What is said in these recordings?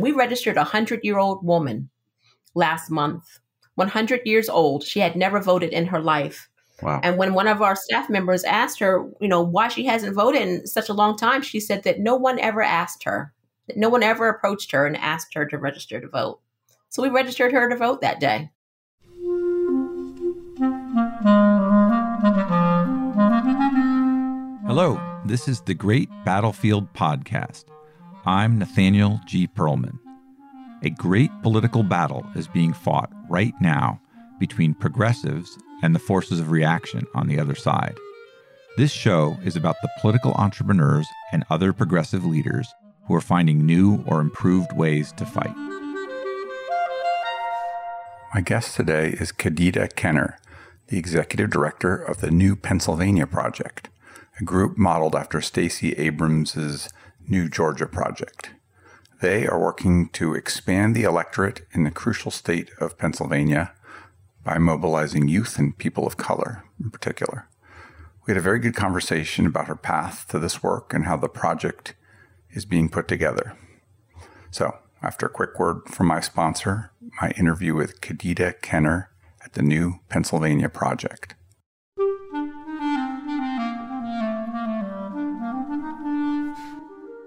We registered a 100 year old woman last month, 100 years old. She had never voted in her life. Wow. And when one of our staff members asked her, you know, why she hasn't voted in such a long time, she said that no one ever asked her, that no one ever approached her and asked her to register to vote. So we registered her to vote that day. Hello, this is the Great Battlefield Podcast. I'm Nathaniel G. Pearlman. A great political battle is being fought right now between progressives and the forces of reaction on the other side. This show is about the political entrepreneurs and other progressive leaders who are finding new or improved ways to fight. My guest today is Kadida Kenner, the executive director of the New Pennsylvania Project, a group modeled after Stacey Abrams' New Georgia Project. They are working to expand the electorate in the crucial state of Pennsylvania by mobilizing youth and people of color in particular. We had a very good conversation about her path to this work and how the project is being put together. So, after a quick word from my sponsor, my interview with Kadida Kenner at the New Pennsylvania Project.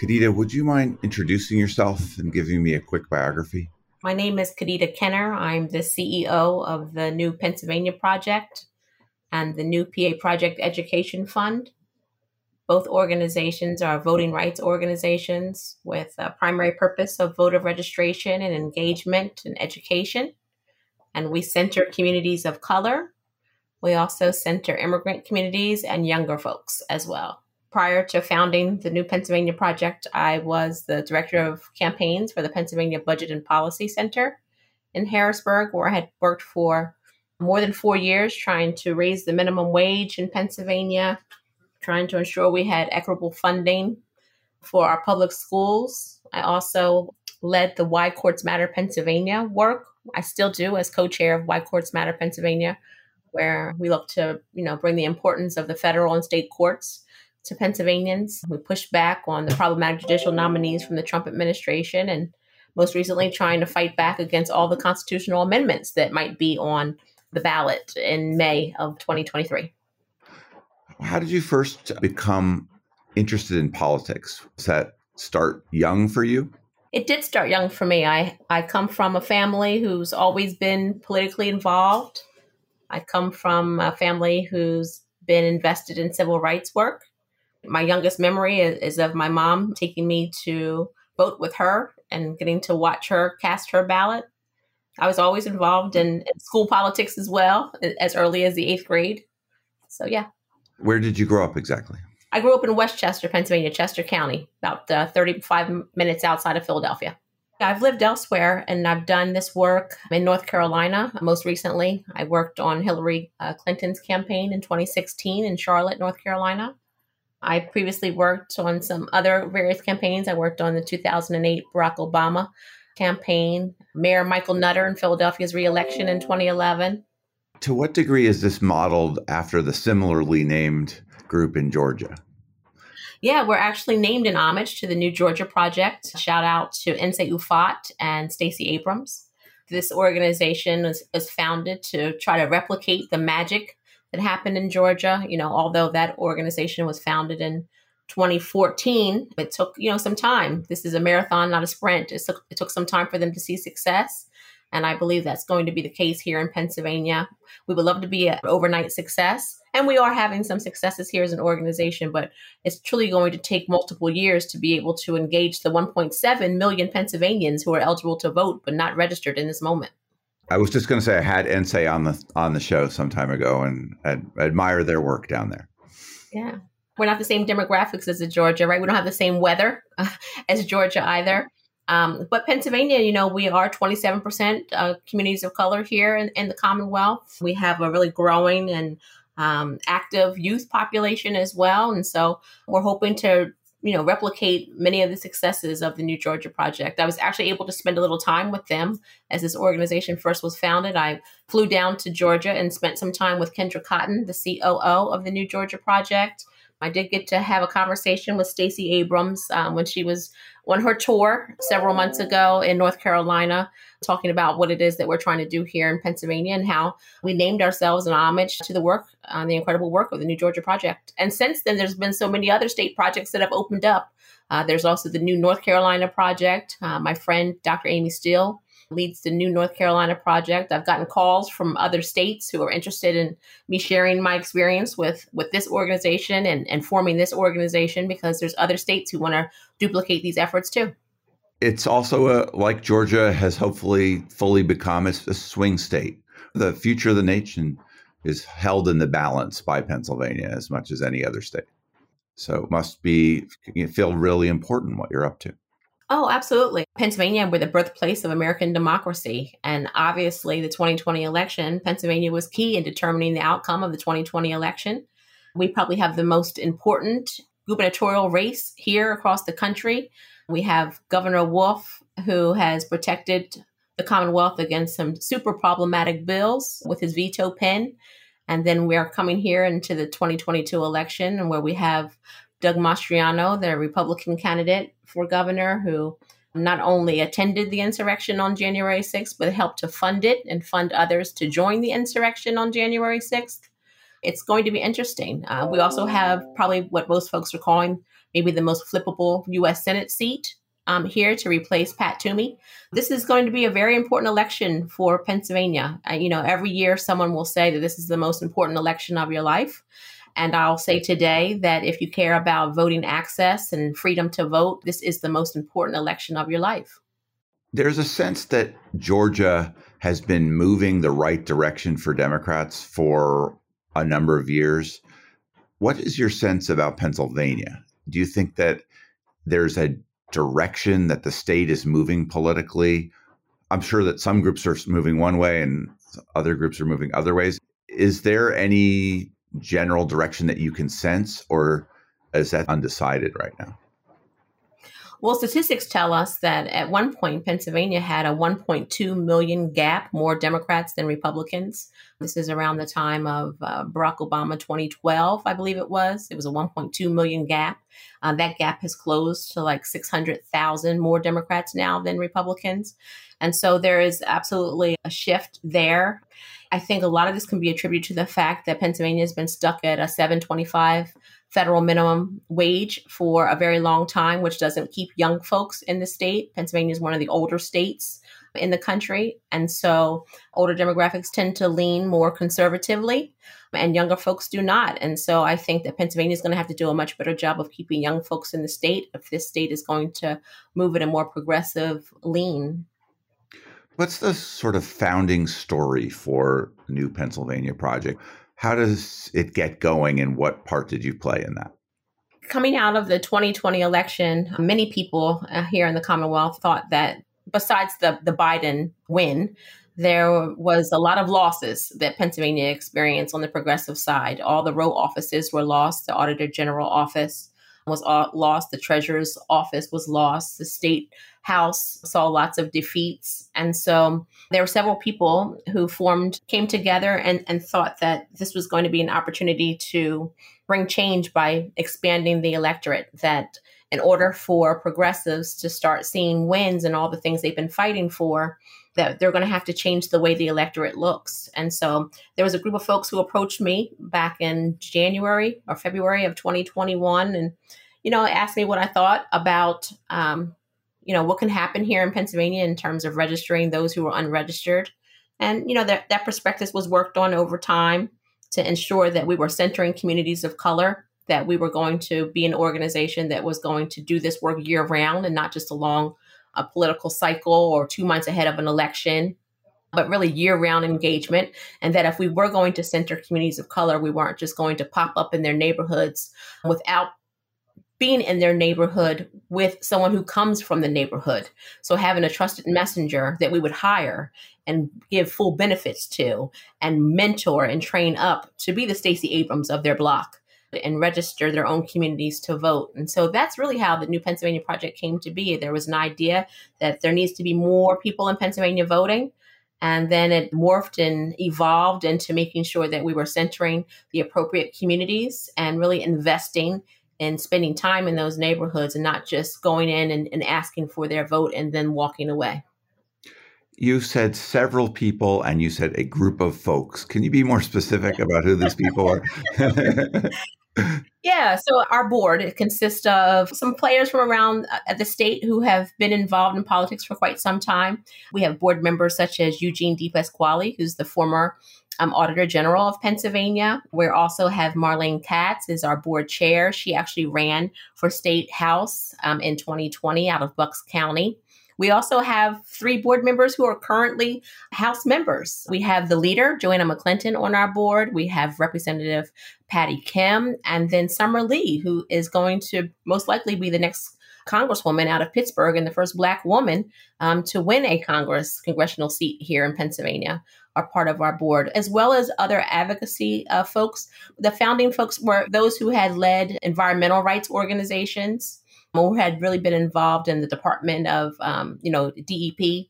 Kadida, would you mind introducing yourself and giving me a quick biography? My name is Kadida Kenner. I'm the CEO of the New Pennsylvania Project and the New PA Project Education Fund. Both organizations are voting rights organizations with a primary purpose of voter registration and engagement and education. And we center communities of color. We also center immigrant communities and younger folks as well. Prior to founding the New Pennsylvania Project, I was the director of campaigns for the Pennsylvania Budget and Policy Center in Harrisburg, where I had worked for more than four years trying to raise the minimum wage in Pennsylvania, trying to ensure we had equitable funding for our public schools. I also led the Why Courts Matter Pennsylvania work. I still do as co-chair of Why Courts Matter Pennsylvania, where we look to, you know, bring the importance of the federal and state courts to Pennsylvanians. We pushed back on the problematic judicial nominees from the Trump administration and most recently trying to fight back against all the constitutional amendments that might be on the ballot in May of 2023. How did you first become interested in politics? Does that start young for you? It did start young for me. I, I come from a family who's always been politically involved. I come from a family who's been invested in civil rights work. My youngest memory is, is of my mom taking me to vote with her and getting to watch her cast her ballot. I was always involved in, in school politics as well, as early as the eighth grade. So, yeah. Where did you grow up exactly? I grew up in West Chester, Pennsylvania, Chester County, about uh, 35 minutes outside of Philadelphia. I've lived elsewhere and I've done this work in North Carolina. Most recently, I worked on Hillary uh, Clinton's campaign in 2016 in Charlotte, North Carolina. I previously worked on some other various campaigns. I worked on the 2008 Barack Obama campaign, Mayor Michael Nutter in Philadelphia's reelection in 2011. To what degree is this modeled after the similarly named group in Georgia? Yeah, we're actually named in homage to the New Georgia Project. Shout out to Nsé Ufot and Stacey Abrams. This organization was, was founded to try to replicate the magic that happened in Georgia. You know, although that organization was founded in 2014, it took, you know, some time. This is a marathon, not a sprint. It took, it took some time for them to see success. And I believe that's going to be the case here in Pennsylvania. We would love to be an overnight success. And we are having some successes here as an organization, but it's truly going to take multiple years to be able to engage the 1.7 million Pennsylvanians who are eligible to vote but not registered in this moment. I was just going to say I had Nsé on the on the show some time ago, and I admire their work down there. Yeah, We're not the same demographics as Georgia, right? We don't have the same weather as Georgia either. Um, but Pennsylvania, you know, we are 27% uh, communities of color here in, in, the Commonwealth. We have a really growing and um, active youth population as well. And so we're hoping to you know replicate many of the successes of the new georgia project. I was actually able to spend a little time with them as this organization first was founded. I flew down to georgia and spent some time with kendra cotton the coo of the new georgia project. I did get to have a conversation with Stacey Abrams um, when she was on her tour several months ago in North Carolina, talking about what it is that we're trying to do here in Pennsylvania and how we named ourselves in homage to the work, uh, the incredible work of the New Georgia Project. And since then, there's been so many other state projects that have opened up. Uh, there's also the new North Carolina project. Uh, my friend, Dr. Amy Steele, leads the new North Carolina project. I've gotten calls from other states who are interested in me sharing my experience with with this organization and, and forming this organization because there's other states who want to duplicate these efforts too. It's also a, like Georgia has hopefully fully become a, a swing state. The future of the nation is held in the balance by Pennsylvania as much as any other state. So it must be you feel really important what you're up to. Oh, absolutely. Pennsylvania, we're the birthplace of American democracy. And obviously, the 2020 election, Pennsylvania was key in determining the outcome of the 2020 election. We probably have the most important gubernatorial race here across the country. We have Governor Wolf, who has protected the Commonwealth against some super problematic bills with his veto pen. And then we are coming here into the 2022 election, where we have Doug Mastriano, the Republican candidate for governor, who not only attended the insurrection on January 6th, but helped to fund it and fund others to join the insurrection on January 6th. It's going to be interesting. Uh, we also have probably what most folks are calling maybe the most flippable U.S. Senate seat um, here to replace Pat Toomey. This is going to be a very important election for Pennsylvania. Uh, you know, every year someone will say that this is the most important election of your life. And I'll say today that if you care about voting access and freedom to vote, this is the most important election of your life. There's a sense that Georgia has been moving the right direction for Democrats for a number of years. What is your sense about Pennsylvania? Do you think that there's a direction that the state is moving politically? I'm sure that some groups are moving one way and other groups are moving other ways. Is there any general direction that you can sense, or is that undecided right now? Well, statistics tell us that at one point, Pennsylvania had a 1.2 million gap, more Democrats than Republicans. This is around the time of uh, Barack Obama 2012, I believe it was. It was a 1.2 million gap. Uh, that gap has closed to like 600,000 more Democrats now than Republicans. And so there is absolutely a shift there. I think a lot of this can be attributed to the fact that Pennsylvania has been stuck at a 725 federal minimum wage for a very long time, which doesn't keep young folks in the state. Pennsylvania is one of the older states in the country. And so older demographics tend to lean more conservatively and younger folks do not. And so I think that Pennsylvania is going to have to do a much better job of keeping young folks in the state if this state is going to move in a more progressive lean. What's the sort of founding story for New Pennsylvania Project? How does it get going and what part did you play in that? Coming out of the 2020 election, many people uh, here in the Commonwealth thought that besides the, the Biden win, there was a lot of losses that Pennsylvania experienced on the progressive side. All the row offices were lost, the Auditor General office was uh, lost, the Treasurer's office was lost, the state house saw lots of defeats. And so there were several people who formed, came together and, and thought that this was going to be an opportunity to bring change by expanding the electorate, that in order for progressives to start seeing wins and all the things they've been fighting for, that they're going to have to change the way the electorate looks. And so there was a group of folks who approached me back in January or February of 2021 and, you know, asked me what I thought about um, you know, what can happen here in Pennsylvania in terms of registering those who are unregistered. And, you know, that, that prospectus was worked on over time to ensure that we were centering communities of color, that we were going to be an organization that was going to do this work year round and not just along a political cycle or two months ahead of an election. but really year round engagement. And that if we were going to center communities of color, we weren't just going to pop up in their neighborhoods without being in their neighborhood with someone who comes from the neighborhood. So having a trusted messenger that we would hire and give full benefits to and mentor and train up to be the Stacey Abrams of their block and register their own communities to vote. And so that's really how the New Pennsylvania Project came to be. There was an idea that there needs to be more people in Pennsylvania voting. And then it morphed and evolved into making sure that we were centering the appropriate communities and really investing and spending time in those neighborhoods and not just going in and, and asking for their vote and then walking away. You said several people and you said a group of folks. Can you be more specific about who these people are? yeah, so our board it consists of some players from around uh, the state who have been involved in politics for quite some time. We have board members such as Eugene DePasquale, who's the former um, Auditor General of Pennsylvania. We also have Marlene Katz is our board chair. She actually ran for State House um, in 2020 out of Bucks County. We also have three board members who are currently House members. We have the leader, Joanna McClinton, on our board. We have Representative Patty Kim, and then Summer Lee, who is going to most likely be the next congresswoman out of Pittsburgh and the first black woman um, to win a Congress congressional seat here in Pennsylvania are part of our board, as well as other advocacy uh, folks. The founding folks were those who had led environmental rights organizations, who had really been involved in the Department of, um, you know, DEP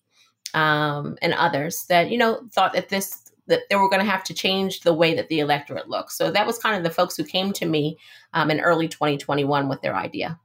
um, and others that, you know, thought that this that they were going to have to change the way that the electorate looks. So that was kind of the folks who came to me um, in early 2021 with their idea.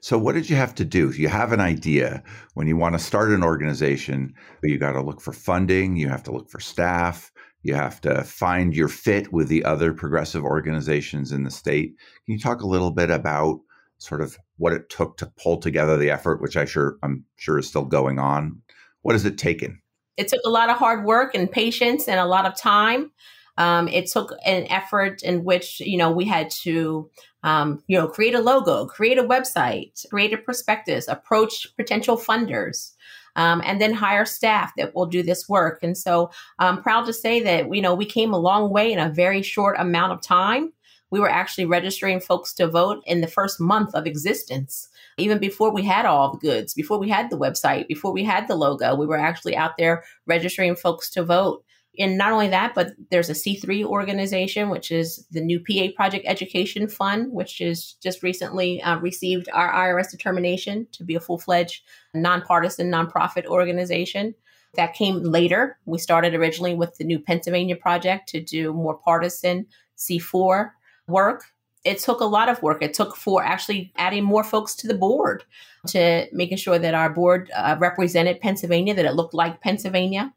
So, what did you have to do? You have an idea when you want to start an organization, you got to look for funding, you have to look for staff, you have to find your fit with the other progressive organizations in the state. Can you talk a little bit about sort of what it took to pull together the effort, which I sure I'm sure is still going on? What has it taken? It took a lot of hard work and patience and a lot of time. Um, it took an effort in which you know we had to um, you know, create a logo, create a website, create a prospectus, approach potential funders, um, and then hire staff that will do this work. And so I'm proud to say that, you know, we came a long way in a very short amount of time. We were actually registering folks to vote in the first month of existence. Even before we had all the goods, before we had the website, before we had the logo, we were actually out there registering folks to vote and not only that, but there's a C3 organization, which is the new PA Project Education Fund, which is just recently uh, received our IRS determination to be a full fledged nonpartisan nonprofit organization. That came later. We started originally with the new Pennsylvania Project to do more partisan C4 work. It took a lot of work. It took for actually adding more folks to the board to making sure that our board uh, represented Pennsylvania, that it looked like Pennsylvania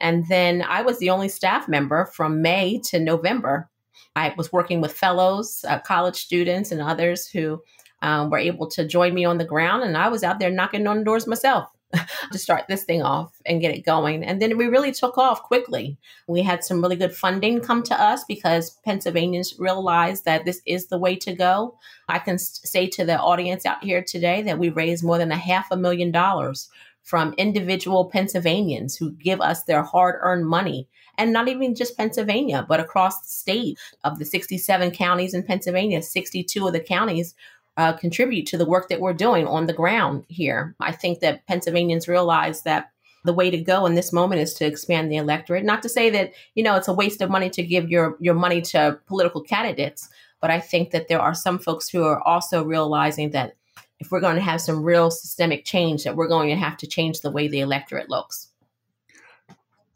and then I was the only staff member from May to November. I was working with fellows, uh, college students, and others who um, were able to join me on the ground. And I was out there knocking on doors myself to start this thing off and get it going. And then we really took off quickly. We had some really good funding come to us because Pennsylvanians realized that this is the way to go. I can say to the audience out here today that we raised more than a half a million dollars from individual Pennsylvanians who give us their hard earned money. And not even just Pennsylvania, but across the state of the 67 counties in Pennsylvania, 62 of the counties uh, contribute to the work that we're doing on the ground here. I think that Pennsylvanians realize that the way to go in this moment is to expand the electorate. Not to say that, you know, it's a waste of money to give your, your money to political candidates, but I think that there are some folks who are also realizing that if we're going to have some real systemic change, that we're going to have to change the way the electorate looks.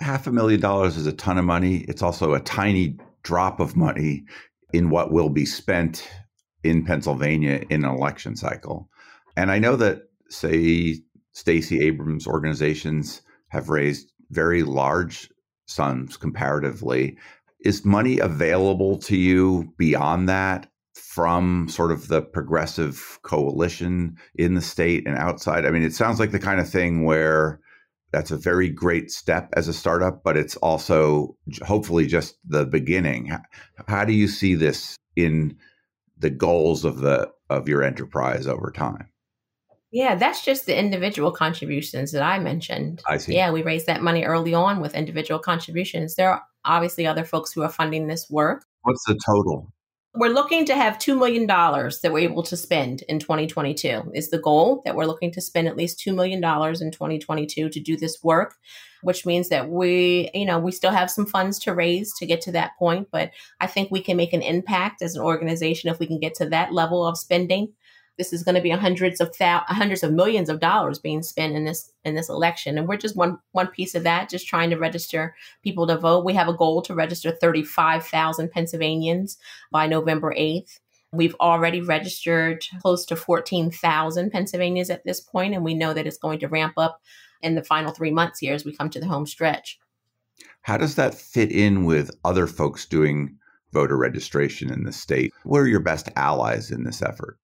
Half a million dollars is a ton of money. It's also a tiny drop of money in what will be spent in Pennsylvania in an election cycle. And I know that, say, Stacey Abrams organizations have raised very large sums comparatively. Is money available to you beyond that? from sort of the progressive coalition in the state and outside? I mean, it sounds like the kind of thing where that's a very great step as a startup, but it's also hopefully just the beginning. How do you see this in the goals of the of your enterprise over time? Yeah, that's just the individual contributions that I mentioned. I see. Yeah, we raised that money early on with individual contributions. There are obviously other folks who are funding this work. What's the total? We're looking to have $2 million that we're able to spend in 2022 is the goal that we're looking to spend at least $2 million in 2022 to do this work, which means that we, you know, we still have some funds to raise to get to that point. But I think we can make an impact as an organization if we can get to that level of spending this is going to be hundreds of thou- hundreds of millions of dollars being spent in this in this election and we're just one one piece of that just trying to register people to vote we have a goal to register 35,000 Pennsylvanians by November 8th We've already registered close to 14,000 Pennsylvanians at this point, and we know that it's going to ramp up in the final three months here as we come to the home stretch. How does that fit in with other folks doing voter registration in the state? What are your best allies in this effort?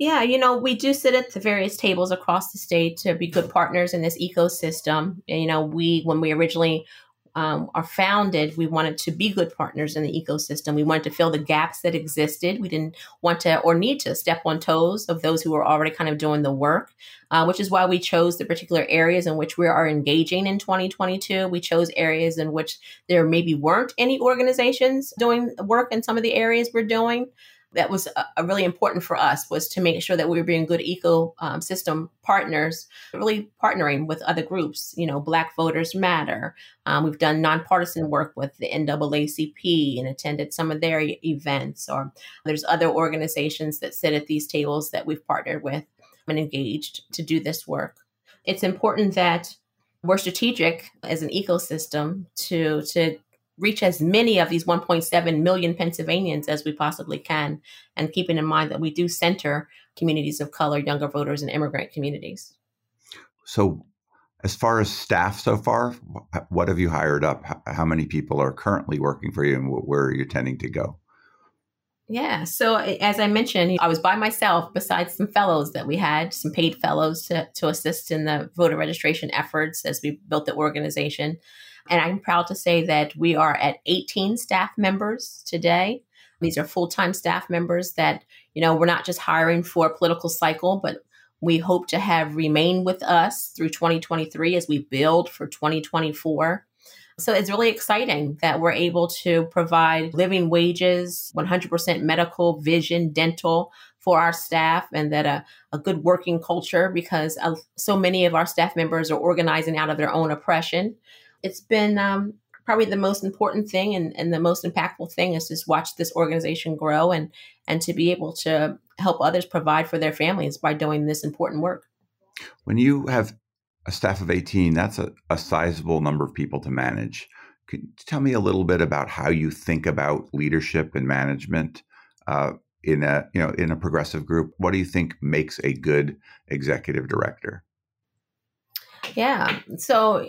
Yeah, you know, we do sit at the various tables across the state to be good partners in this ecosystem. And, you know, we, when we originally um, are founded, we wanted to be good partners in the ecosystem. We wanted to fill the gaps that existed. We didn't want to or need to step on toes of those who were already kind of doing the work, uh, which is why we chose the particular areas in which we are engaging in 2022. We chose areas in which there maybe weren't any organizations doing work in some of the areas we're doing that was a, really important for us was to make sure that we were being good ecosystem um, partners, really partnering with other groups. You know, Black Voters Matter. Um, we've done nonpartisan work with the NAACP and attended some of their events. Or there's other organizations that sit at these tables that we've partnered with and engaged to do this work. It's important that we're strategic as an ecosystem to to reach as many of these 1.7 million Pennsylvanians as we possibly can, and keeping in mind that we do center communities of color, younger voters, and immigrant communities. So, as far as staff so far, what have you hired up? How many people are currently working for you, and where are you tending to go? Yeah. So as I mentioned, I was by myself besides some fellows that we had, some paid fellows to, to assist in the voter registration efforts as we built the organization. And I'm proud to say that we are at 18 staff members today. These are full time staff members that, you know, we're not just hiring for a political cycle, but we hope to have remain with us through 2023 as we build for 2024. So it's really exciting that we're able to provide living wages, 100% medical, vision, dental for our staff, and that a, a good working culture because uh, so many of our staff members are organizing out of their own oppression it's been um, probably the most important thing and, and the most impactful thing is just watch this organization grow and and to be able to help others provide for their families by doing this important work. When you have a staff of 18, that's a, a sizable number of people to manage. Could you tell me a little bit about how you think about leadership and management uh, in a you know in a progressive group? What do you think makes a good executive director? Yeah. So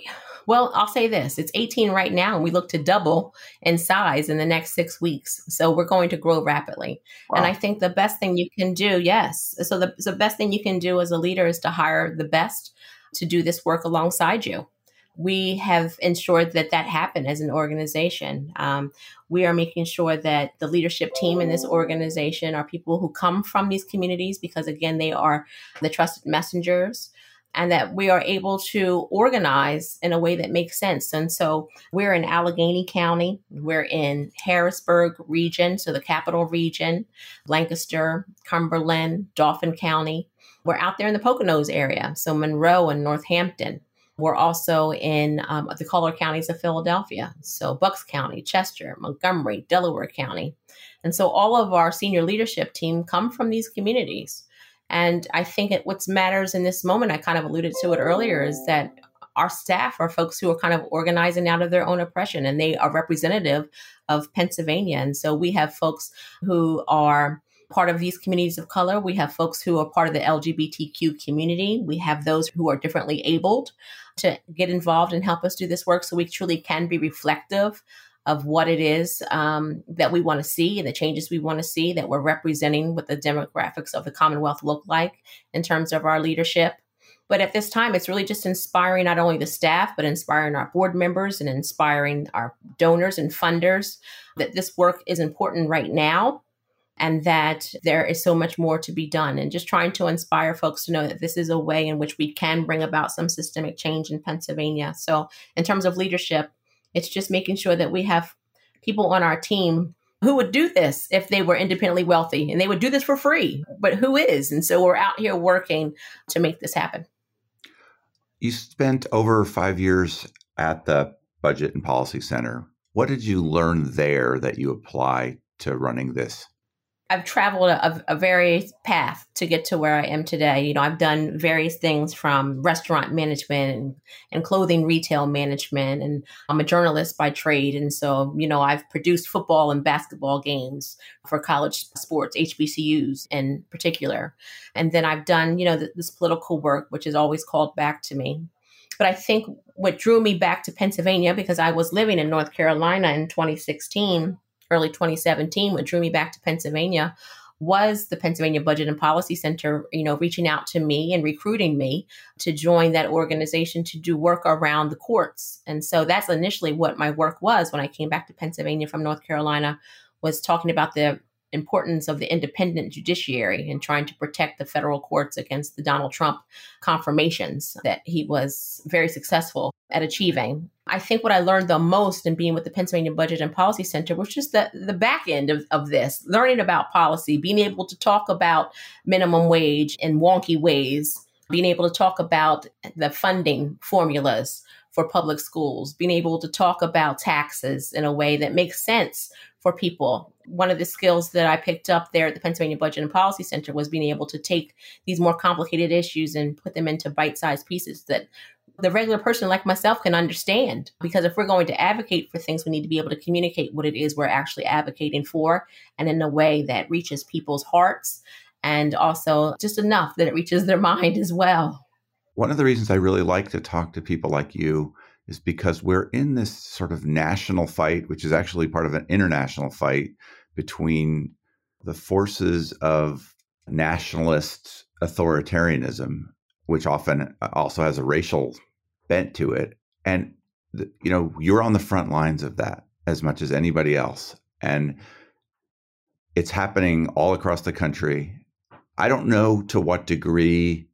well, I'll say this it's 18 right now, and we look to double in size in the next six weeks. So we're going to grow rapidly. Wow. And I think the best thing you can do, yes. So the, so the best thing you can do as a leader is to hire the best to do this work alongside you. We have ensured that that happened as an organization. Um, we are making sure that the leadership team in this organization are people who come from these communities because, again, they are the trusted messengers and that we are able to organize in a way that makes sense. And so we're in Allegheny County, we're in Harrisburg region, so the capital region, Lancaster, Cumberland, Dauphin County. We're out there in the Poconos area, so Monroe and Northampton. We're also in um, the collar counties of Philadelphia, so Bucks County, Chester, Montgomery, Delaware County. And so all of our senior leadership team come from these communities. And I think it, what matters in this moment, I kind of alluded to it earlier, is that our staff are folks who are kind of organizing out of their own oppression and they are representative of Pennsylvania. And so we have folks who are part of these communities of color. We have folks who are part of the LGBTQ community. We have those who are differently abled to get involved and help us do this work so we truly can be reflective of what it is um, that we want to see and the changes we want to see that we're representing what the demographics of the Commonwealth look like in terms of our leadership. But at this time, it's really just inspiring not only the staff, but inspiring our board members and inspiring our donors and funders that this work is important right now and that there is so much more to be done and just trying to inspire folks to know that this is a way in which we can bring about some systemic change in Pennsylvania. So in terms of leadership, it's just making sure that we have people on our team who would do this if they were independently wealthy and they would do this for free, but who is? And so we're out here working to make this happen. You spent over five years at the Budget and Policy Center. What did you learn there that you apply to running this? I've traveled a, a various path to get to where I am today. You know, I've done various things from restaurant management and, and clothing retail management, and I'm a journalist by trade. And so, you know, I've produced football and basketball games for college sports, HBCUs in particular. And then I've done, you know, this political work, which is always called back to me. But I think what drew me back to Pennsylvania, because I was living in North Carolina in 2016 early 2017, what drew me back to Pennsylvania was the Pennsylvania Budget and Policy Center, you know, reaching out to me and recruiting me to join that organization to do work around the courts. And so that's initially what my work was when I came back to Pennsylvania from North Carolina was talking about the importance of the independent judiciary and trying to protect the federal courts against the Donald Trump confirmations that he was very successful at achieving. I think what I learned the most in being with the Pennsylvania Budget and Policy Center was just the, the back end of, of this, learning about policy, being able to talk about minimum wage in wonky ways, being able to talk about the funding formulas for public schools, being able to talk about taxes in a way that makes sense for people. One of the skills that I picked up there at the Pennsylvania Budget and Policy Center was being able to take these more complicated issues and put them into bite sized pieces that the regular person like myself can understand. Because if we're going to advocate for things, we need to be able to communicate what it is we're actually advocating for and in a way that reaches people's hearts and also just enough that it reaches their mind as well. One of the reasons I really like to talk to people like you is because we're in this sort of national fight, which is actually part of an international fight between the forces of nationalist authoritarianism, which often uh, also has a racial bent to it. And, you know, you're on the front lines of that as much as anybody else. And it's happening all across the country. I don't know to what degree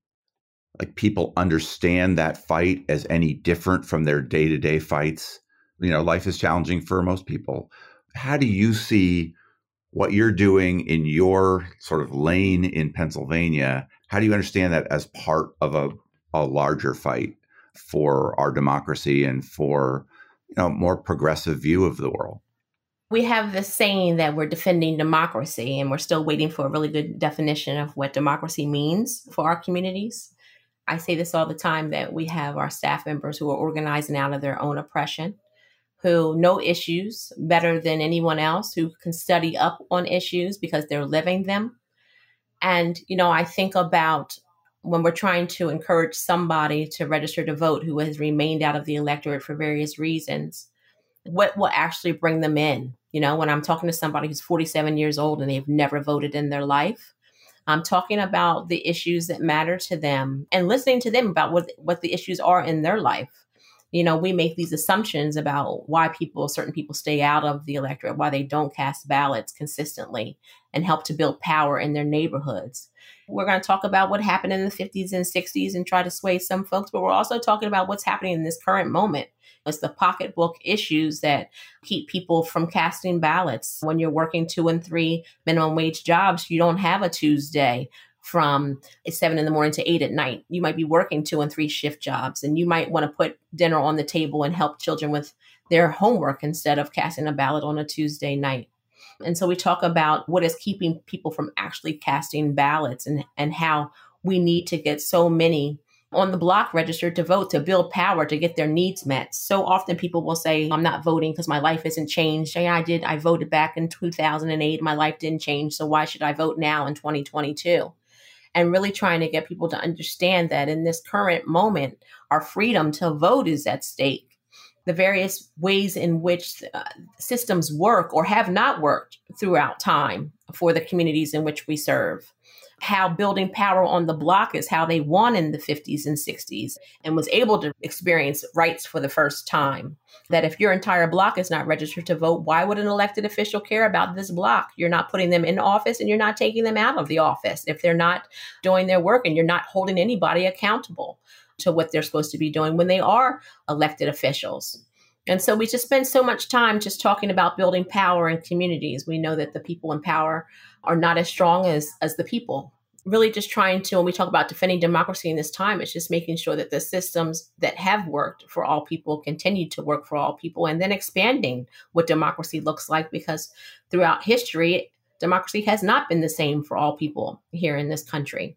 like people understand that fight as any different from their day-to-day fights. You know life is challenging for most people. How do you see what you're doing in your sort of lane in Pennsylvania? How do you understand that as part of a, a larger fight for our democracy and for you know more progressive view of the world? We have this saying that we're defending democracy and we're still waiting for a really good definition of what democracy means for our communities I say this all the time that we have our staff members who are organizing out of their own oppression, who know issues better than anyone else, who can study up on issues because they're living them. And, you know, I think about when we're trying to encourage somebody to register to vote who has remained out of the electorate for various reasons, what will actually bring them in? You know, when I'm talking to somebody who's 47 years old and they've never voted in their life, um, talking about the issues that matter to them and listening to them about what, what the issues are in their life. You know, we make these assumptions about why people, certain people stay out of the electorate, why they don't cast ballots consistently and help to build power in their neighborhoods. We're going to talk about what happened in the 50s and 60s and try to sway some folks, but we're also talking about what's happening in this current moment it's the pocketbook issues that keep people from casting ballots. When you're working two and three minimum wage jobs, you don't have a Tuesday from seven in the morning to eight at night. You might be working two and three shift jobs, and you might want to put dinner on the table and help children with their homework instead of casting a ballot on a Tuesday night. And so we talk about what is keeping people from actually casting ballots and, and how we need to get so many on the block registered to vote to build power to get their needs met. So often people will say, I'm not voting because my life isn't changed. Yeah, I did. I voted back in 2008. My life didn't change. So why should I vote now in 2022? And really trying to get people to understand that in this current moment, our freedom to vote is at stake. The various ways in which uh, systems work or have not worked throughout time for the communities in which we serve how building power on the block is how they won in the 50s and 60s and was able to experience rights for the first time. That if your entire block is not registered to vote, why would an elected official care about this block? You're not putting them in office and you're not taking them out of the office if they're not doing their work and you're not holding anybody accountable to what they're supposed to be doing when they are elected officials. And so we just spend so much time just talking about building power in communities. We know that the people in power are not as strong as as the people. Really just trying to when we talk about defending democracy in this time, it's just making sure that the systems that have worked for all people continue to work for all people and then expanding what democracy looks like because throughout history democracy has not been the same for all people here in this country.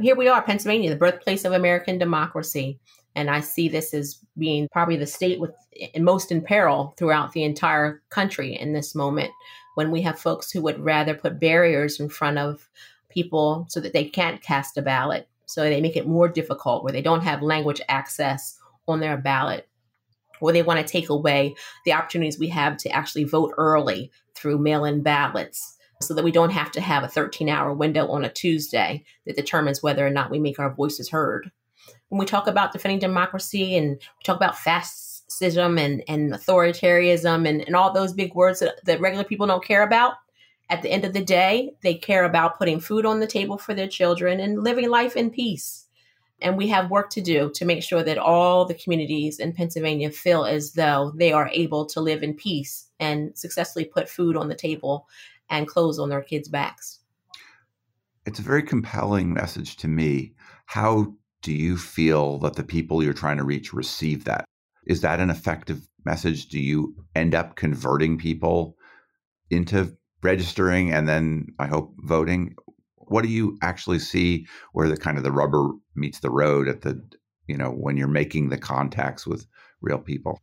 Here we are, Pennsylvania, the birthplace of American democracy. And I see this as being probably the state with most in peril throughout the entire country in this moment when we have folks who would rather put barriers in front of people so that they can't cast a ballot. So they make it more difficult where they don't have language access on their ballot, or they want to take away the opportunities we have to actually vote early through mail in ballots so that we don't have to have a 13 hour window on a Tuesday that determines whether or not we make our voices heard when we talk about defending democracy and we talk about fascism and, and authoritarianism and, and all those big words that, that regular people don't care about, at the end of the day, they care about putting food on the table for their children and living life in peace. And we have work to do to make sure that all the communities in Pennsylvania feel as though they are able to live in peace and successfully put food on the table and clothes on their kids' backs. It's a very compelling message to me. How do you feel that the people you're trying to reach receive that? Is that an effective message? Do you end up converting people into registering and then I hope voting? What do you actually see where the kind of the rubber meets the road at the, you know, when you're making the contacts with real people?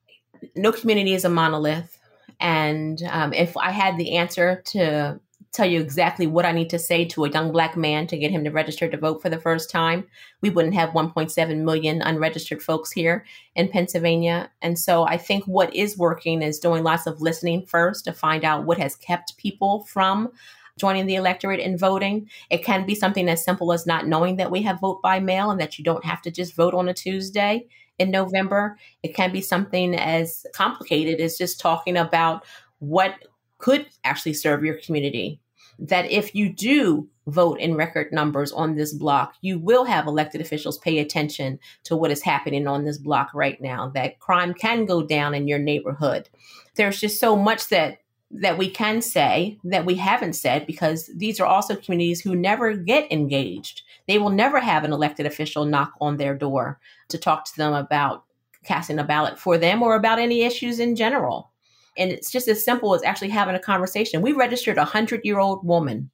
No community is a monolith. And um, if I had the answer to tell you exactly what I need to say to a young black man to get him to register to vote for the first time, we wouldn't have 1.7 million unregistered folks here in Pennsylvania. And so I think what is working is doing lots of listening first to find out what has kept people from joining the electorate and voting. It can be something as simple as not knowing that we have vote by mail and that you don't have to just vote on a Tuesday in November. It can be something as complicated as just talking about what could actually serve your community that if you do vote in record numbers on this block, you will have elected officials pay attention to what is happening on this block right now, that crime can go down in your neighborhood. There's just so much that that we can say that we haven't said because these are also communities who never get engaged. They will never have an elected official knock on their door to talk to them about casting a ballot for them or about any issues in general. And it's just as simple as actually having a conversation. We registered a 100 year old woman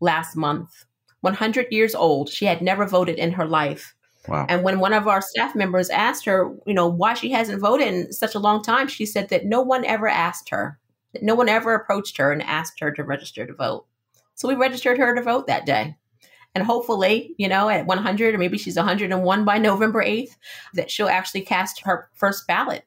last month, 100 years old. She had never voted in her life. Wow. And when one of our staff members asked her, you know, why she hasn't voted in such a long time, she said that no one ever asked her, that no one ever approached her and asked her to register to vote. So we registered her to vote that day. And hopefully, you know, at 100 or maybe she's 101 by November 8th, that she'll actually cast her first ballot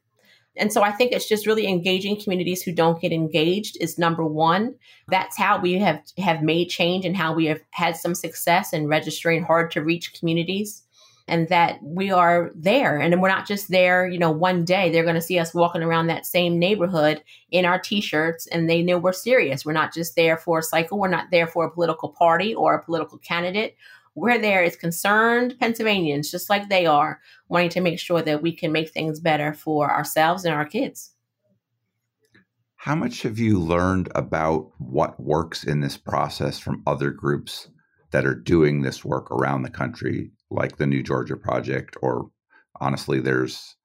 and so I think it's just really engaging communities who don't get engaged is number one. That's how we have have made change and how we have had some success in registering hard to reach communities and that we are there. And we're not just there you know one day. They're going to see us walking around that same neighborhood in our t-shirts and they know we're serious. We're not just there for a cycle. We're not there for a political party or a political candidate we're there as concerned Pennsylvanians, just like they are, wanting to make sure that we can make things better for ourselves and our kids. How much have you learned about what works in this process from other groups that are doing this work around the country, like the New Georgia Project, or honestly, there's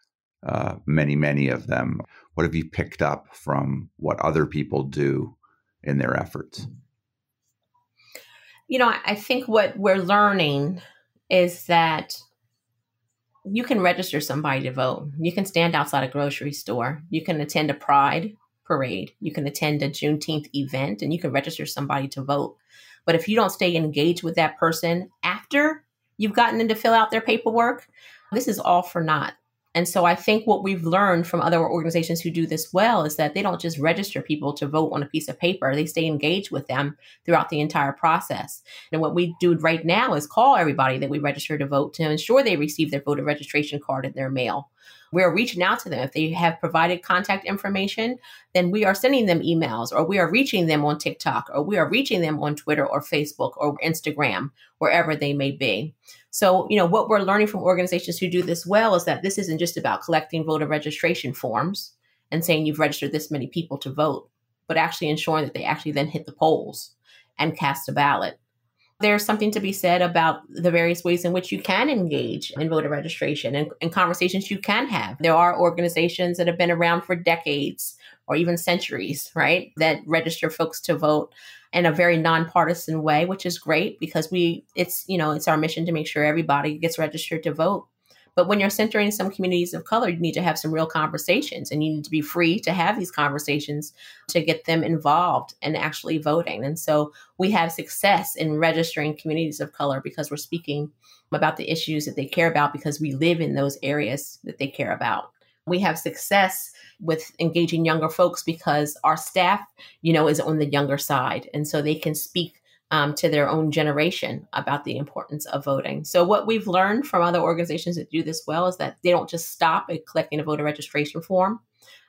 uh, many, many of them. What have you picked up from what other people do in their efforts? You know, I think what we're learning is that you can register somebody to vote. You can stand outside a grocery store. You can attend a pride parade. You can attend a Juneteenth event and you can register somebody to vote. But if you don't stay engaged with that person after you've gotten them to fill out their paperwork, this is all for naught. And so I think what we've learned from other organizations who do this well is that they don't just register people to vote on a piece of paper. They stay engaged with them throughout the entire process. And what we do right now is call everybody that we register to vote to ensure they receive their voter registration card in their mail. We're reaching out to them. If they have provided contact information, then we are sending them emails or we are reaching them on TikTok or we are reaching them on Twitter or Facebook or Instagram, wherever they may be. So, you know, what we're learning from organizations who do this well is that this isn't just about collecting voter registration forms and saying you've registered this many people to vote, but actually ensuring that they actually then hit the polls and cast a ballot. There's something to be said about the various ways in which you can engage in voter registration and, and conversations you can have. There are organizations that have been around for decades or even centuries, right, that register folks to vote in a very nonpartisan way, which is great because we it's you know it's our mission to make sure everybody gets registered to vote. But when you're centering some communities of color, you need to have some real conversations and you need to be free to have these conversations to get them involved and actually voting. And so we have success in registering communities of color because we're speaking about the issues that they care about because we live in those areas that they care about. We have success with engaging younger folks because our staff, you know, is on the younger side. And so they can speak um, to their own generation about the importance of voting. So, what we've learned from other organizations that do this well is that they don't just stop at collecting a voter registration form.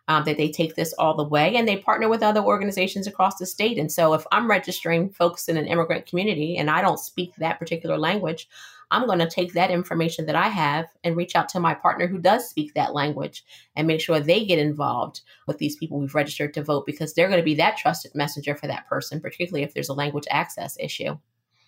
Um, that they take this all the way and they partner with other organizations across the state. And so, if I'm registering folks in an immigrant community and I don't speak that particular language, I'm going to take that information that I have and reach out to my partner who does speak that language and make sure they get involved with these people we've registered to vote because they're going to be that trusted messenger for that person, particularly if there's a language access issue.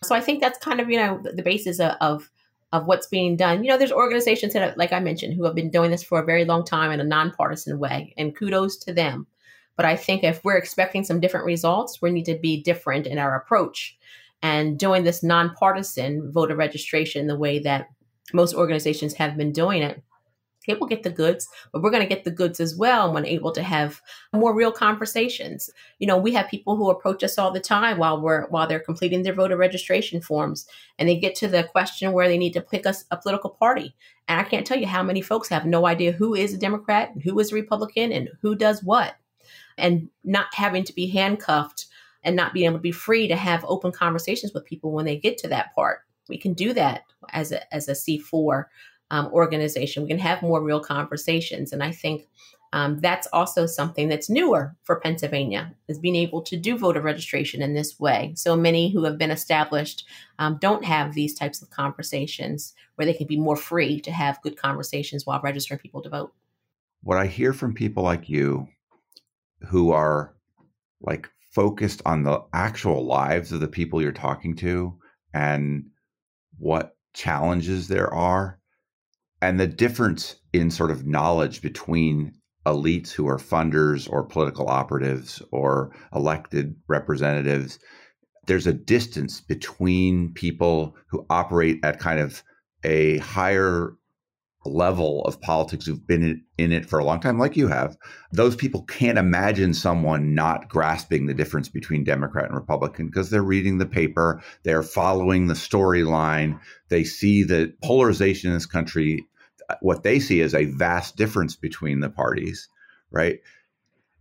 So I think that's kind of, you know, the basis of, of of what's being done. You know, there's organizations that, like I mentioned, who have been doing this for a very long time in a nonpartisan way, and kudos to them. But I think if we're expecting some different results, we need to be different in our approach and doing this nonpartisan voter registration the way that most organizations have been doing it it will get the goods, but we're going to get the goods as well when able to have more real conversations. You know, we have people who approach us all the time while we're while they're completing their voter registration forms, and they get to the question where they need to pick us a political party. And I can't tell you how many folks have no idea who is a Democrat, and who is a Republican, and who does what, and not having to be handcuffed and not being able to be free to have open conversations with people when they get to that part. We can do that as a as a C4 um, organization. We can have more real conversations, and I think um, that's also something that's newer for Pennsylvania is being able to do voter registration in this way. So many who have been established um, don't have these types of conversations where they can be more free to have good conversations while registering people to vote. What I hear from people like you who are like focused on the actual lives of the people you're talking to and what challenges there are and the difference in sort of knowledge between elites who are funders or political operatives or elected representatives there's a distance between people who operate at kind of a higher level of politics who've been in it for a long time, like you have, those people can't imagine someone not grasping the difference between Democrat and Republican because they're reading the paper, they're following the storyline, they see the polarization in this country, what they see is a vast difference between the parties, right?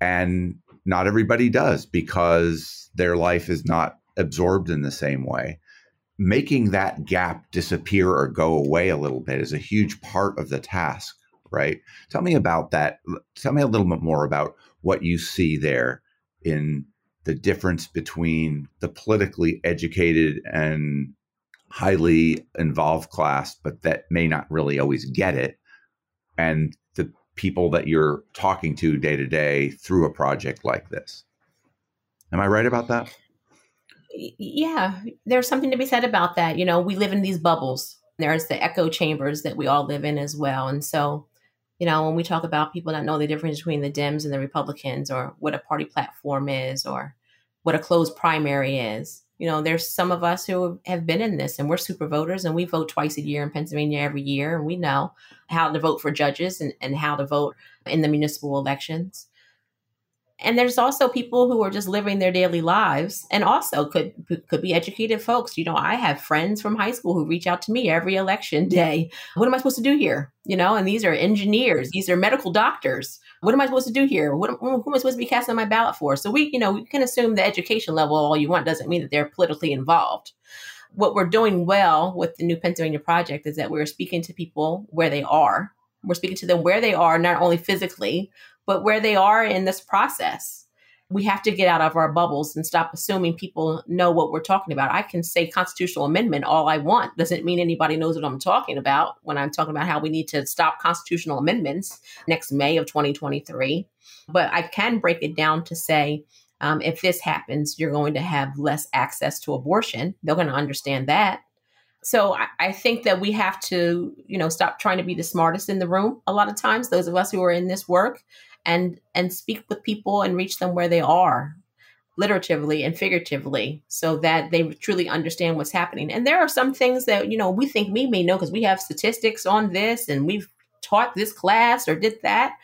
And not everybody does because their life is not absorbed in the same way making that gap disappear or go away a little bit is a huge part of the task, right? Tell me about that. Tell me a little bit more about what you see there in the difference between the politically educated and highly involved class, but that may not really always get it, and the people that you're talking to day to day through a project like this. Am I right about that? Yeah, there's something to be said about that. You know, we live in these bubbles. There's the echo chambers that we all live in as well. And so, you know, when we talk about people that know the difference between the Dems and the Republicans or what a party platform is or what a closed primary is, you know, there's some of us who have been in this and we're super voters and we vote twice a year in Pennsylvania every year. And we know how to vote for judges and, and how to vote in the municipal elections and there's also people who are just living their daily lives and also could could be educated folks. You know i have friends from high school who reach out to me every election day. What am i supposed to do here? You know and these are engineers. These are medical doctors. What am i supposed to do here? What who am i supposed to be casting my ballot for? So we you know we can assume the education level all you want. Doesn't mean that they're politically involved. What we're doing well with the new pennsylvania project is that we're speaking to people where they are. We're speaking to them where they are not only physically but where they are in this process. We have to get out of our bubbles and stop assuming people know what we're talking about. I can say constitutional amendment all I want. Doesn't mean anybody knows what I'm talking about when I'm talking about how we need to stop constitutional amendments next May of 2023. But I can break it down to say, um, if this happens, you're going to have less access to abortion. They're going to understand that. So I, I, think that we have to, you know, stop trying to be the smartest in the room. A lot of times, those of us who are in this work, and and speak with people and reach them where they are literatively and figuratively so that they truly understand what's happening. And there are some things that you know we think we may know because we have statistics on this and we've taught this class or did that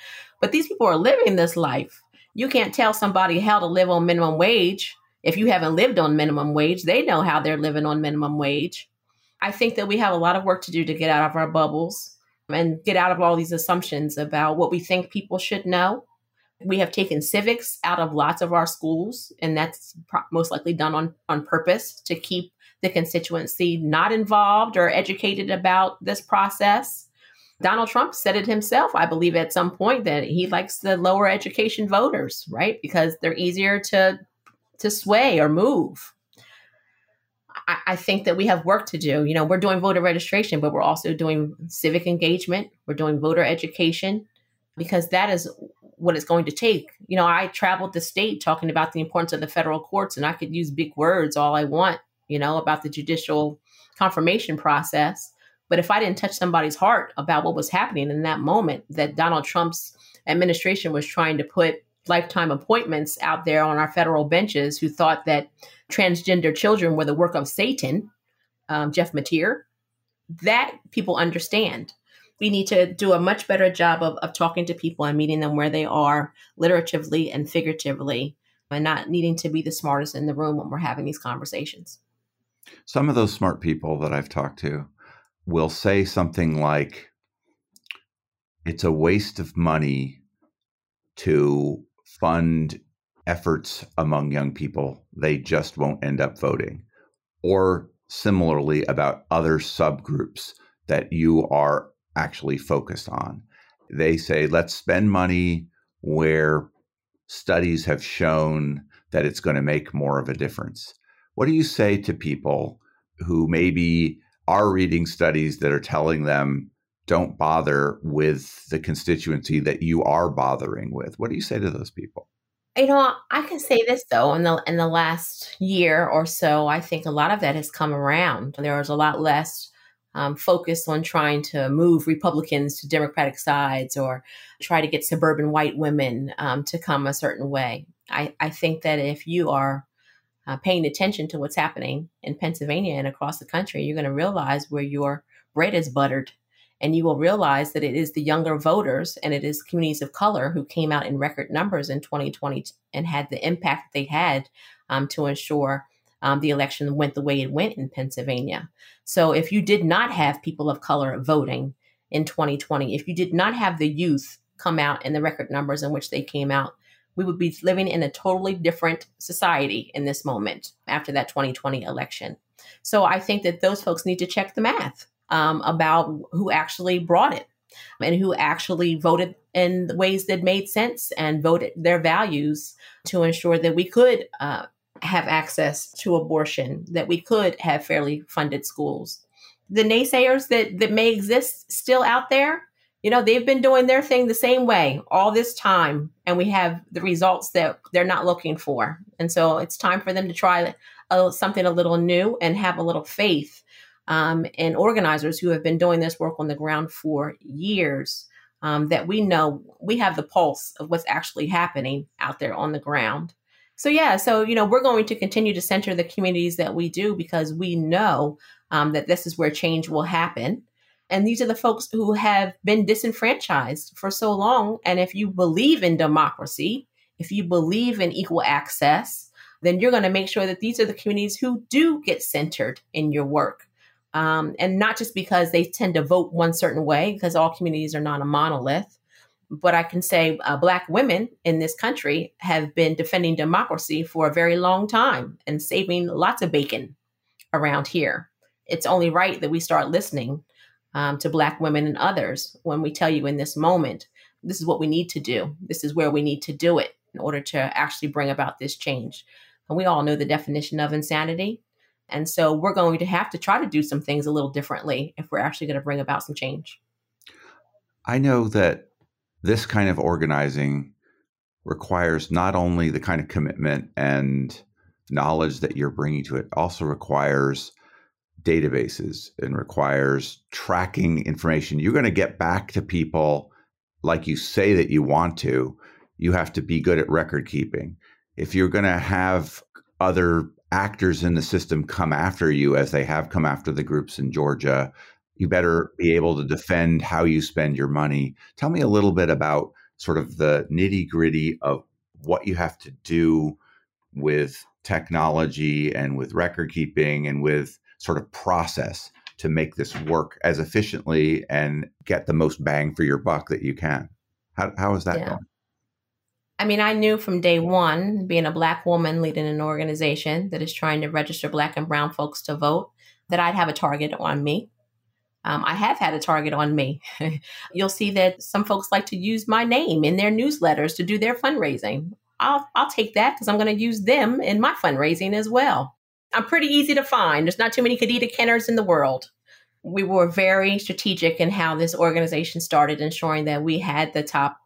but these people are living this life. You can't tell somebody how to live on minimum wage if you haven't lived on minimum wage. They know how they're living on minimum wage. I think that we have a lot of work to do to get out of our bubbles and get out of all these assumptions about what we think people should know. We have taken civics out of lots of our schools, and that's pro- most likely done on, on purpose to keep the constituency not involved or educated about this process. Donald Trump said it himself, I believe, at some point that he likes the lower education voters, right? Because they're easier to to sway or move. I, I think that we have work to do. You know, we're doing voter registration, but we're also doing civic engagement. We're doing voter education because that is what it's going to take. You know, I traveled the state talking about the importance of the federal courts, and I could use big words all I want, you know, about the judicial confirmation process. But if I didn't touch somebody's heart about what was happening in that moment, that Donald Trump's administration was trying to put lifetime appointments out there on our federal benches who thought that transgender children were the work of Satan, um, Jeff Mateer, that people understand. We need to do a much better job of, of talking to people and meeting them where they are, literatively and figuratively, and not needing to be the smartest in the room when we're having these conversations. Some of those smart people that I've talked to will say something like, it's a waste of money to fund efforts among young people, they just won't end up voting. Or similarly, about other subgroups that you are actually focused on. They say, let's spend money where studies have shown that it's going to make more of a difference. What do you say to people who maybe are reading studies that are telling them don't bother with the constituency that you are bothering with? What do you say to those people? You know, I can say this though, in the in the last year or so, I think a lot of that has come around. There was a lot less um, focus on trying to move Republicans to Democratic sides or try to get suburban white women um, to come a certain way. I, I think that if you are uh, paying attention to what's happening in Pennsylvania and across the country, you're going to realize where your bread is buttered and you will realize that it is the younger voters and it is communities of color who came out in record numbers in 2020 and had the impact that they had um, to ensure um, the election went the way it went in Pennsylvania. So if you did not have people of color voting in 2020, if you did not have the youth come out in the record numbers in which they came out, we would be living in a totally different society in this moment after that 2020 election. So I think that those folks need to check the math um, about who actually brought it and who actually voted in ways that made sense and voted their values to ensure that we could uh, have access to abortion, that we could have fairly funded schools. The naysayers that, that may exist still out there, you know, they've been doing their thing the same way all this time, and we have the results that they're not looking for. And so it's time for them to try a, something a little new and have a little faith um, and organizers who have been doing this work on the ground for years um, that we know we have the pulse of what's actually happening out there on the ground. So, yeah, so, you know, we're going to continue to center the communities that we do because we know um, that this is where change will happen. And these are the folks who have been disenfranchised for so long. And if you believe in democracy, if you believe in equal access, then you're going to make sure that these are the communities who do get centered in your work. Um, and not just because they tend to vote one certain way, because all communities are not a monolith. But I can say uh, Black women in this country have been defending democracy for a very long time and saving lots of bacon around here. It's only right that we start listening um, to Black women and others when we tell you in this moment, this is what we need to do. This is where we need to do it in order to actually bring about this change. And we all know the definition of insanity. And so we're going to have to try to do some things a little differently if we're actually going to bring about some change. I know that this kind of organizing requires not only the kind of commitment and knowledge that you're bringing to it, also requires databases and requires tracking information. You're going to get back to people like you say that you want to. You have to be good at record keeping. If you're going to have other actors in the system come after you as they have come after the groups in Georgia, you better be able to defend how you spend your money. Tell me a little bit about sort of the nitty gritty of what you have to do with technology and with record keeping and with sort of process to make this work as efficiently and get the most bang for your buck that you can. How, how is that yeah. going? I mean, I knew from day one, being a Black woman leading an organization that is trying to register Black and Brown folks to vote, that I'd have a target on me. Um, I have had a target on me. You'll see that some folks like to use my name in their newsletters to do their fundraising. I'll, I'll take that because I'm going to use them in my fundraising as well. I'm pretty easy to find. There's not too many Kadida Kenners in the world. We were very strategic in how this organization started, ensuring that we had the top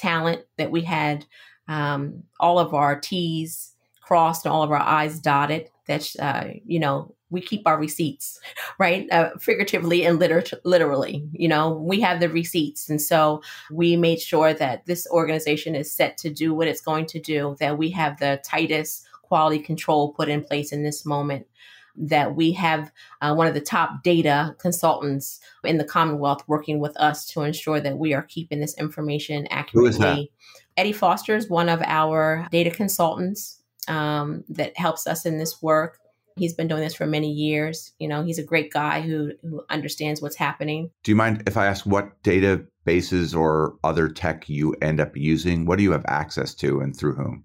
talent, that we had um, all of our T's crossed and all of our I's dotted. That uh, you know we keep our receipts, right? Uh, figuratively and liter- literally. You know, we have the receipts. And so we made sure that this organization is set to do what it's going to do, that we have the tightest quality control put in place in this moment that we have uh, one of the top data consultants in the Commonwealth working with us to ensure that we are keeping this information accurately. Eddie Foster is one of our data consultants um, that helps us in this work. He's been doing this for many years. You know, he's a great guy who who understands what's happening. Do you mind if I ask what databases or other tech you end up using? What do you have access to and through whom?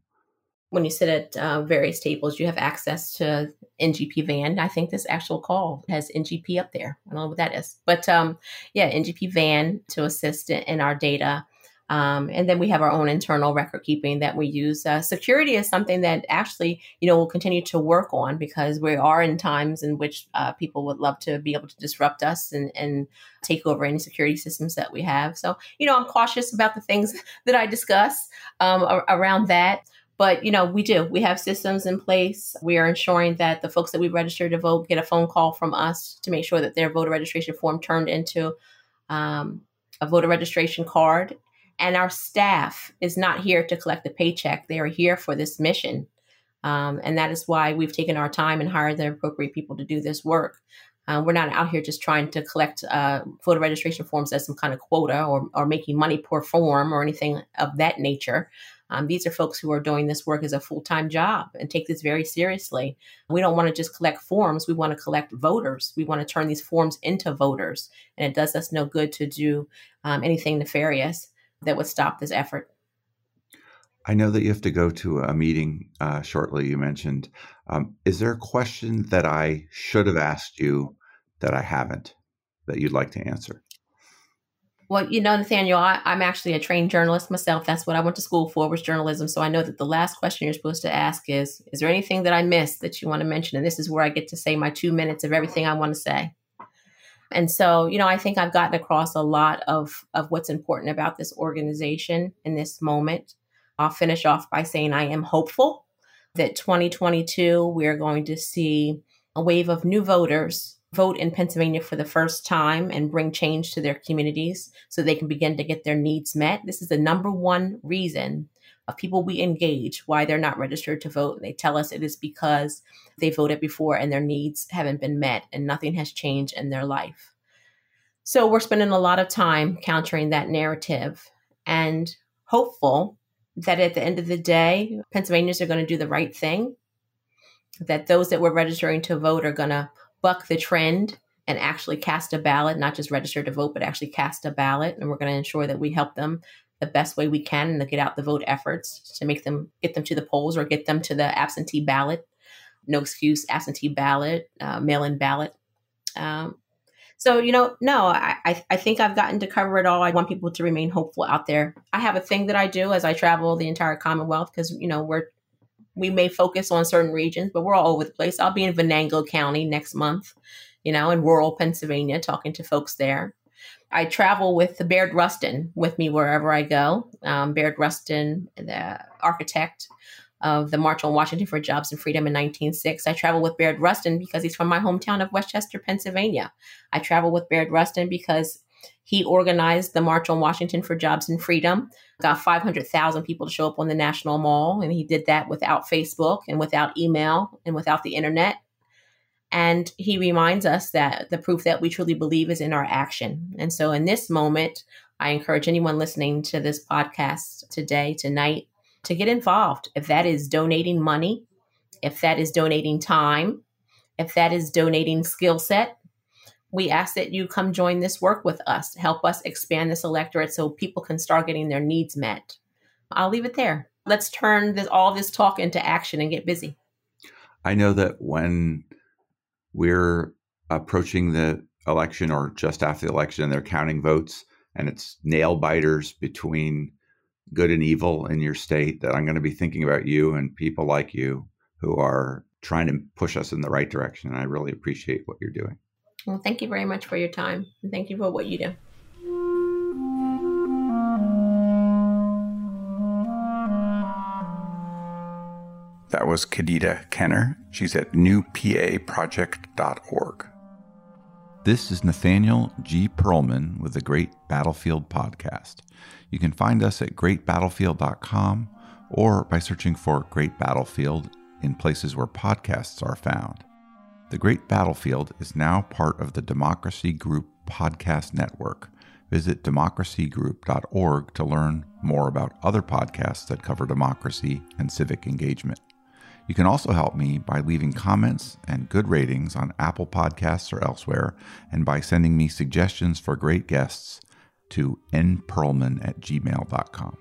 When you sit at uh, various tables, you have access to NGP Van. I think this actual call has NGP up there. I don't know what that is, but um, yeah, NGP Van to assist in our data. Um, and then we have our own internal record keeping that we use. Uh, security is something that actually, you know, we'll continue to work on because we are in times in which uh, people would love to be able to disrupt us and, and take over any security systems that we have. So, you know, I'm cautious about the things that I discuss um, around that. But you know, we do. We have systems in place. We are ensuring that the folks that we register to vote get a phone call from us to make sure that their voter registration form turned into um, a voter registration card. And our staff is not here to collect a paycheck. They are here for this mission. Um, and that is why we've taken our time and hired the appropriate people to do this work. Uh, we're not out here just trying to collect uh, voter registration forms as some kind of quota or, or making money per form or anything of that nature. Um, these are folks who are doing this work as a full time job and take this very seriously. We don't want to just collect forms, we want to collect voters. We want to turn these forms into voters. And it does us no good to do um, anything nefarious that would stop this effort. I know that you have to go to a meeting uh, shortly, you mentioned. Um, is there a question that I should have asked you that I haven't that you'd like to answer? Well, you know, Nathaniel, I, am actually a trained journalist myself. That's what I went to school for was journalism. So I know that the last question you're supposed to ask is, is there anything that I missed that you want to mention? And this is where I get to say my two minutes of everything I want to say. And so, you know, I think I've gotten across a lot of, of what's important about this organization in this moment. I'll finish off by saying I am hopeful that 2022, we're going to see a wave of new voters vote in Pennsylvania for the first time and bring change to their communities so they can begin to get their needs met. This is the number one reason of people we engage why they're not registered to vote. They tell us it is because they voted before and their needs haven't been met and nothing has changed in their life. So we're spending a lot of time countering that narrative and hopeful that at the end of the day, Pennsylvanians are going to do the right thing, that those that were registering to vote are going to buck the trend and actually cast a ballot, not just register to vote, but actually cast a ballot. And we're going to ensure that we help them the best way we can in the get out the vote efforts to make them get them to the polls or get them to the absentee ballot. No excuse, absentee ballot, uh, mail in ballot. Um, so, you know, no, I, I think I've gotten to cover it all. I want people to remain hopeful out there. I have a thing that I do as I travel the entire Commonwealth because, you know, we're, we may focus on certain regions, but we're all over the place. I'll be in Venango County next month, you know, in rural Pennsylvania, talking to folks there. I travel with Bayard Rustin with me wherever I go. Um, Bayard Rustin, the architect of the March on Washington for Jobs and Freedom in 1906. I travel with Bayard Rustin because he's from my hometown of West Chester, Pennsylvania. I travel with Bayard Rustin because he organized the March on Washington for Jobs and Freedom, got 500,000 people to show up on the National Mall, and he did that without Facebook and without email and without the internet. And he reminds us that the proof that we truly believe is in our action. And so in this moment, I encourage anyone listening to this podcast today, tonight, to get involved. If that is donating money, if that is donating time, if that is donating skill set, we ask that you come join this work with us, help us expand this electorate so people can start getting their needs met. I'll leave it there. Let's turn this, all this talk into action and get busy. I know that when we're approaching the election or just after the election and they're counting votes and it's nail biters between good and evil in your state that I'm going to be thinking about you and people like you who are trying to push us in the right direction. And I really appreciate what you're doing. Well, thank you very much for your time and thank you for what you do. That was Kadida Kenner. She's at newpaproject.org. This is Nathaniel G. Pearlman with the Great Battlefield Podcast. You can find us at greatbattlefield.com or by searching for Great Battlefield in places where podcasts are found. The Great Battlefield is now part of the Democracy Group Podcast Network. Visit democracygroup.org to learn more about other podcasts that cover democracy and civic engagement. You can also help me by leaving comments and good ratings on Apple Podcasts or elsewhere, and by sending me suggestions for great guests to nperlman at gmail.com.